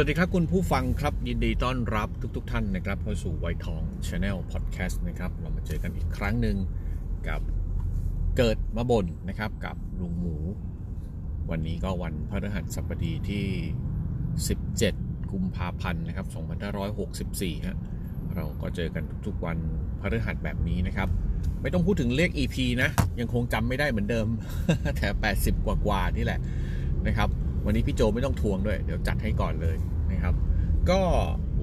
วัสดีครับคุณผู้ฟังครับ ยินดีต้อนรับทุกๆท่านนะครับเข้าสู่ไวทอง Channel Podcast นะครับ เรามาเจอกันอีกครั้งหนึ่งกับเกิดมาบนนะครับกับลุงหมู วันนี้ก็วันพฤหัสบดีที่ 17 กุมภาพันธ์นะครับ2564ฮะเราก็เจอกันทุกๆวันพฤหัสแบบนี้นะครับ ไม่ต้องพูดถึงเลข EP นะ ยังคงจำไม่ได้เหมือนเดิมแถว80 กว่าๆนี่แหละนะครับ วันนี้พี่โจไม่ต้องทวงด้วย เดี๋ยวจัดให้ก่อนเลยนะครับ ก็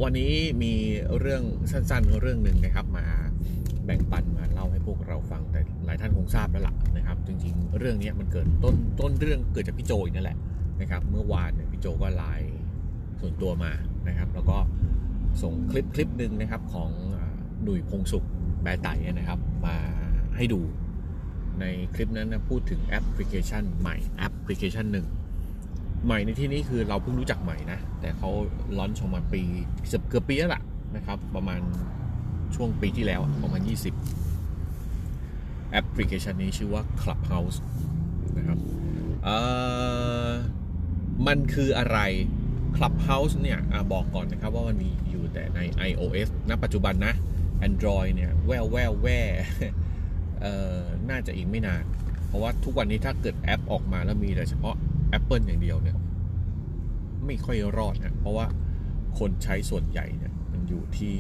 วันนี้มีเรื่องสั้นๆเรื่องหนึ่งนะครับมาแบ่งปันมาเล่าให้พวกเราฟังแต่หลายท่านคงทราบแล้วล่ะนะครับ จริงๆ เรื่องนี้มันเกิดต้นต้นเรื่องเกิดจากพี่โจอีกนั่นแหละนะครับ เมื่อวานเนี่ยพี่โจก็ไลน์ส่วนตัวมานะครับ แล้วก็ส่งคลิปคลิปหนึ่งนะครับของหนุ่ยพงสุขแบไตนะครับ มาให้ดูในคลิปนั้นนะพูดถึงแอปพลิเคชันใหม่แอปพลิเคชันหนึ่ง ใหม่ในที่นี้คือเราเพิ่งรู้จักใหม่นะ แต่เขาลอนช์ออกมาปีเกือบปีแล้วล่ะนะครับ ประมาณช่วงปีที่แล้วประมาณ 20 แอปพลิเคชันนี้ชื่อว่า Clubhouse นะครับเอ่อมันคืออะไร Clubhouse เนี่ยอบอกก่อนนะครับว่ามันมีอยู่แต่ใน iOS ณปัจจุบันนะ Android เนี่ยแววแววแวเอ่อน่าจะอีกไม่นาน เพราะว่าทุกวันนี้ถ้าเกิดแอปออกมาแล้วมีแต่เฉพาะ Apple อย่างเดียวเนี่ย ไม่ค่อยรอดนะเพราะว่าคนใช้ส่วนใหญ่เนี่ย มันอยู่ที่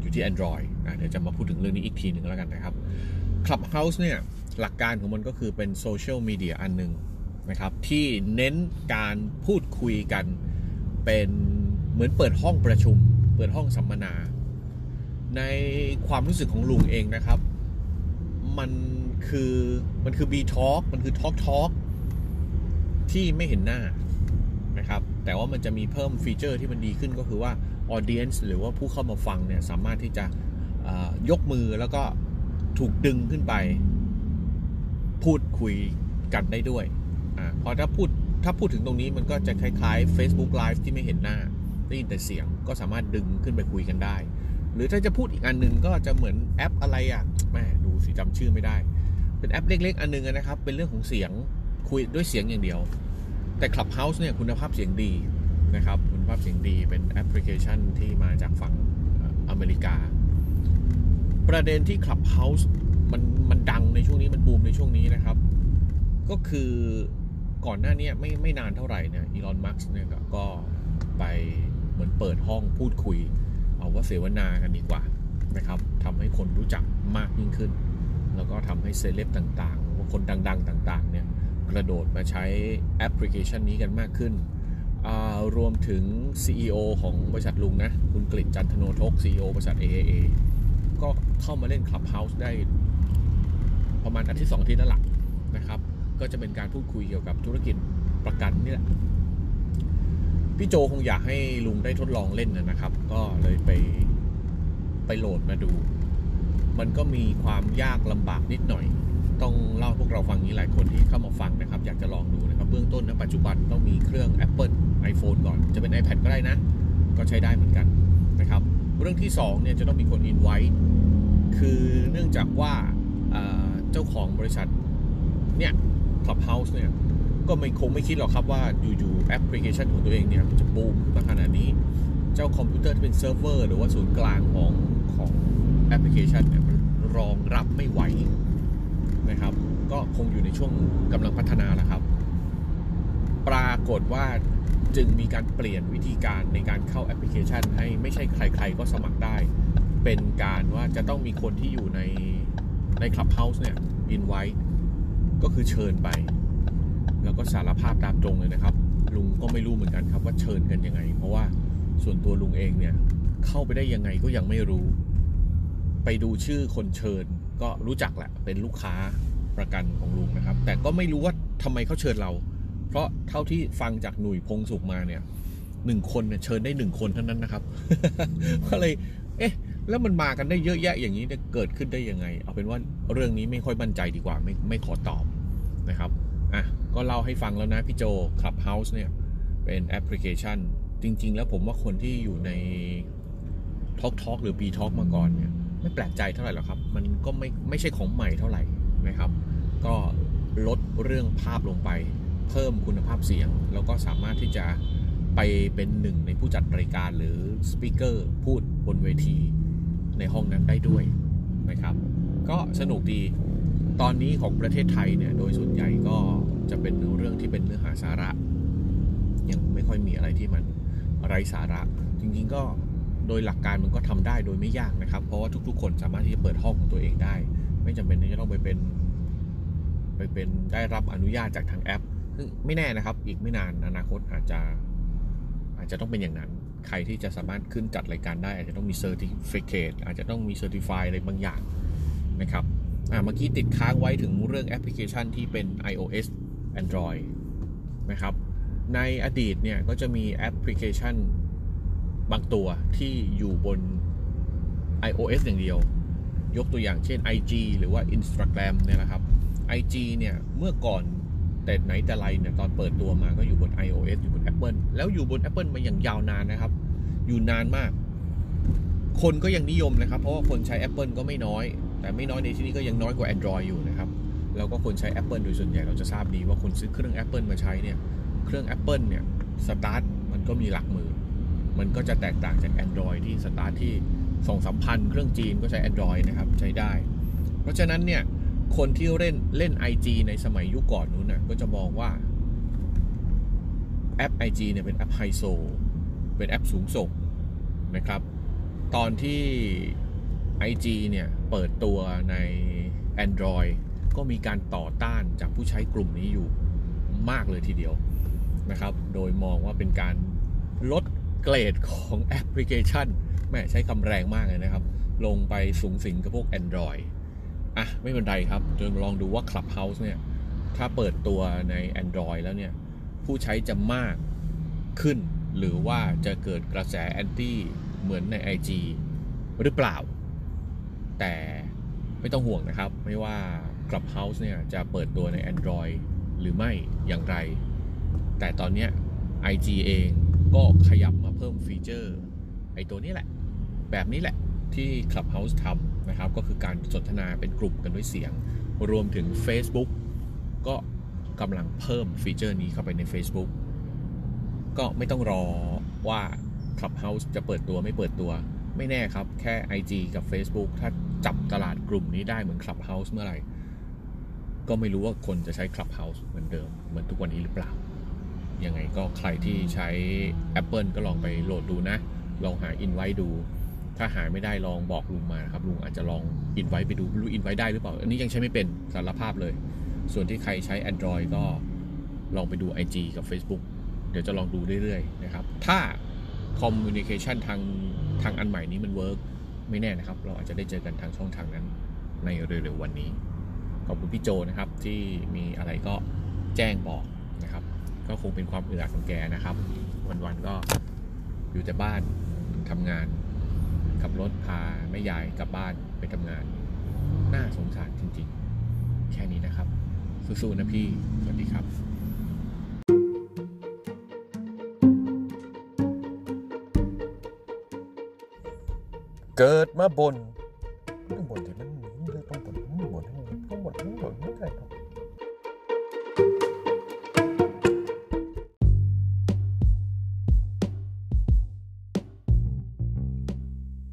อยู่ที่ Android นะเดี๋ยวจะมาพูดถึงเรื่องนี้อีกทีหนึ่งแล้วกันนะครับ Clubhouse เนี่ย หลักการของมันก็คือเป็นโซเชียลมีเดียอันหนึ่งนะครับ ที่เน้นการพูดคุยกันเป็นเหมือนเปิดห้องประชุม เปิดห้องสัมมนา ในความรู้สึกของลุงเองนะครับ มันคือมันคือ B Talk มันคือ Talk Talk ที่ไม่เห็นหน้านะครับ แต่ว่ามันจะมีเพิ่มฟีเจอร์ที่มันดีขึ้นก็คือว่า Audience หรือว่าผู้เข้ามาฟังเนี่ยสามารถที่จะยกมือแล้วก็ถูกดึงขึ้นไป พูดคุยกันได้ด้วย พอถ้าพูดถ้าพูดถึงตรงนี้มันก็จะคล้ายๆ Facebook Live ที่ไม่เห็นหน้า ได้ยินแต่เสียงก็สามารถดึงขึ้นไปคุยกันได้ หรือถ้าจะพูดอีกอันหนึ่งก็จะเหมือนแอปอะไรอะแม่ดูสิจำชื่อไม่ได้ เป็นแอปเล็ก ๆ อันนึงนะครับ เป็นเรื่องของเสียง คุยด้วยเสียงอย่างเดียว แต่ Clubhouse เนี่ยคุณภาพเสียงดีนะครับคุณภาพเสียงดีเป็นแอปพลิเคชันที่มาจากฝั่งอเมริกา ประเด็นที่ Clubhouse มันมันดังในช่วงนี้มันบูมในช่วงนี้นะครับ ก็คือก่อนหน้านี้ไม่ไม่นานเท่าไหร่เนี่ยอีลอนมัสเนี่ยก็ไปเหมือนเปิดห้องพูดคุย เอาว่าเสวนากันดีกว่านะครับทำให้คนรู้จักมากยิ่งขึ้น แล้วก็ทำให้เซเลบต่างๆ ว่าคนดัง ๆ ต่าง ๆ เนี่ย กระโดดมาใช้แอปพลิเคชันนี้กันมากขึ้น รวมถึง CEO ของบริษัทลุงนะ คุณกฤษจันทโนทก CEO บริษัท AAA ก็เข้ามาเล่น Clubhouse ได้ประมาณอาทิตย์สองอาทิตย์แล้วล่ะนะครับ ก็จะเป็นการพูดคุยเกี่ยวกับธุรกิจประกันนี่แหละ พี่โจคงอยากให้ลุงได้ทดลองเล่นนะครับ ก็เลยไปไปโหลดมาดู มันก็มีความยากลำบากนิดหน่อย ต้องเล่าพวกเราฟังนี้หลายคนที่เข้ามาฟังนะครับ อยากจะลองดูนะครับ เบื้องต้นนะปัจจุบันต้องมีเครื่อง Apple iPhone ก่อน จะเป็น iPad ก็ได้นะ ก็ใช้ได้เหมือนกันนะครับ เรื่องที่2เนี่ยจะต้องมีคน invite คือเนื่องจากว่าเจ้าของบริษัทเนี่ย Clubhouse เนี่ยก็ไม่คงไม่คิดหรอกครับว่าอยู่ๆแอปพลิเคชันของตัวเองเนี่ยจะบูมมาขนาดนี้ เจ้าคอมพิวเตอร์ที่เป็นเซิร์ฟเวอร์หรือว่าศูนย์กลางของของแอปพลิเคชันเนี่ยมันรองรับไม่ไหว นะครับ ก็คงอยู่ในช่วงกำลังพัฒนาแหละครับ ปรากฏว่าจึงมีการเปลี่ยนวิธีการในการเข้าแอปพลิเคชัน ให้ไม่ใช่ใคร ๆ ก็สมัครได้ เป็นการว่าจะต้องมีคนที่อยู่ในใน Clubhouse เนี่ย invite ก็คือเชิญไป แล้วก็สารภาพตามตรงเลยนะครับ ลุงก็ไม่รู้เหมือนกันครับว่าเชิญกันยังไง เพราะว่าส่วนตัวลุงเองเนี่ยเข้าไปได้ยังไงก็ยังไม่รู้ ไปดูชื่อคนเชิญ ก็รู้จักแหละเป็นลูกค้าประกันของลุงนะครับ แต่ก็ไม่รู้ว่าทำไมเขาเชิญเรา เพราะเท่าที่ฟังจากหนุ่ยพงสุขมาเนี่ยหนึ่งคนเนี่ยเชิญได้หนึ่งคนเท่านั้นนะครับก็เลย เอ๊ะ แล้วมันมากันได้เยอะแยะอย่างนี้เกิดขึ้นได้ยังไง เอาเป็นว่าเรื่องนี้ไม่ค่อยมั่นใจดีกว่า ไม่ไม่ขอตอบนะครับอะก็เล่าให้ฟังแล้วนะพี่โจ Clubhouse เนี่ยเป็นแอปพลิเคชัน จริง ๆ แล้วผมว่าคนที่อยู่ใน Talk Talk หรือ B Talk มาก่อนเนี่ย ไม่แปลกใจเท่าไหร่หรอกครับ มันก็ไม่ไม่ใช่ของใหม่เท่าไหร่นะครับ ก็ลดเรื่องภาพลงไป เพิ่มคุณภาพเสียง แล้วก็สามารถที่จะไปเป็นหนึ่งในผู้จัดรายการหรือสปีกเกอร์พูดบนเวทีในห้องนั้นได้ด้วยนะครับ ก็สนุกดี ตอนนี้ของประเทศไทยเนี่ย โดยส่วนใหญ่ก็จะเป็นเรื่องที่เป็นเนื้อหาสาระ ยังไม่ค่อยมีอะไรที่มันไร้สาระ จริงๆก็ โดยหลักการมันก็ทำได้โดยไม่ยากนะครับ เพราะว่าทุก ๆ คนสามารถที่จะเปิดห้องของตัวเองได้ ไม่จำเป็นที่จะต้องไปเป็น ไปเป็นได้รับอนุญาตจากทางแอปซึ่งไม่แน่นะครับ อีกไม่นานอนาคตอาจจะอาจจะต้องเป็นอย่างนั้น ใครที่จะสามารถขึ้นจัดรายการได้ อาจจะต้องมี certificate อาจจะต้องมี certify อะไรบางอย่างนะครับอ่าเมื่อกี้ติดค้างไว้ถึงเรื่องแอปพลิเคชันที่เป็น iOS Android นะครับ ในอดีตเนี่ยก็จะมีแอปพลิเคชัน บางตัวที่อยู่บน iOS อย่างเดียว ยกตัวอย่างเช่น IG หรือว่า Instagram เนี่ยนะครับ IG เนี่ย เมื่อก่อนแต่ไหนแต่ไรเนี่ย ตอนเปิดตัวมาก็อยู่บน iOS อยู่บน Apple แล้วอยู่บน Apple มาอย่างยาวนานนะครับ อยู่นานมาก คนก็ยังนิยมนะครับ เพราะว่าคนใช้ Apple ก็ไม่น้อย แต่ไม่น้อยในที่นี้ก็ยังน้อยกว่า Android อยู่นะครับแล้วก็คนใช้ Apple โดยส่วนใหญ่เราจะทราบดีว่าคนซื้อเครื่อง Apple มาใช้เนี่ย เครื่อง Apple เนี่ย สตาร์ทมันก็มีหลักหมื่น มันก็จะแตกต่างจาก Android ที่สตาร์ทที่สองสามพันเครื่องจีนก็ใช้ Android นะครับใช้ได้ เพราะฉะนั้นเนี่ยคนที่เล่นเล่น IG ในสมัยยุคก่อนนู้นน่ะก็จะมองว่าแอป IG เนี่ยเป็นแอปไฮโซ เป็นแอปสูงส่งนะครับ ตอนที่ IG เนี่ยเปิดตัวใน Android ก็มีการต่อต้านจากผู้ใช้กลุ่มนี้อยู่มากเลยทีเดียวนะครับ โดยมองว่าเป็นการลด เกรดของแอปพลิเคชันแม่ใช้คำแรงมากเลยนะครับ ลงไปสูงสิงกับพวก Android อะ ไม่เป็นไรครับจนลองดูว่า Clubhouse เนี่ย ถ้าเปิดตัวใน Android แล้วเนี่ย ผู้ใช้จะมากขึ้น หรือว่าจะเกิดกระแสแอนตี้เหมือนใน IG หรือเปล่า แต่ไม่ต้องห่วงนะครับ ไม่ว่า Clubhouse เนี่ย จะเปิดตัวใน Android หรือไม่อย่างไร แต่ตอนนี้ IG เอง ก็ขยับมาเพิ่มฟีเจอร์ไอตัวนี้แหละ แบบนี้แหละที่ Clubhouse ทำนะครับ ก็คือการสนทนาเป็นกลุ่มกันด้วยเสียง รวมถึง Facebook ก็กำลังเพิ่มฟีเจอร์นี้เข้าไปใน Facebook ก็ไม่ต้องรอว่า Clubhouse จะเปิดตัวไม่เปิดตัว ไม่แน่ครับ แค่ IG กับ Facebook ถ้าจับตลาดกลุ่มนี้ได้เหมือน Clubhouse เมื่อไหร่ ก็ไม่รู้ว่าคนจะใช้ Clubhouse เหมือนเดิม เหมือนทุกวันนี้หรือเปล่า ยังไงก็ใครที่ใช้ Apple ก็ลองไปโหลดดูนะ ลองหา Invite ดู ถ้าหาไม่ได้ลองบอกลุงมาครับลุงอาจจะลอง Invite ไปดูรู้ Invite ได้หรือเปล่า อันนี้ยังใช้ไม่เป็นสารภาพเลย ส่วนที่ใครใช้ Android ก็ลองไปดู IG กับ Facebook เดี๋ยวจะลองดูเรื่อยๆนะครับ ถ้า Communication ทางทางอันใหม่นี้มันเวิร์กไม่แน่นะครับ เราอาจจะได้เจอกันทางช่องทางนั้นในเร็วๆวันนี้ ขอบคุณพี่โจนะครับที่มีอะไรก็แจ้งบอกนะครับ ก็คงเป็นความอึดอัดของแกนะครับ วันๆก็อยู่แต่บ้านทำงานขับรถพาแม่ยายกลับบ้านไปทำงาน น่าสงสารจริงๆ แค่นี้นะครับ สู้ๆนะพี่ สวัสดีครับเกิดมาบน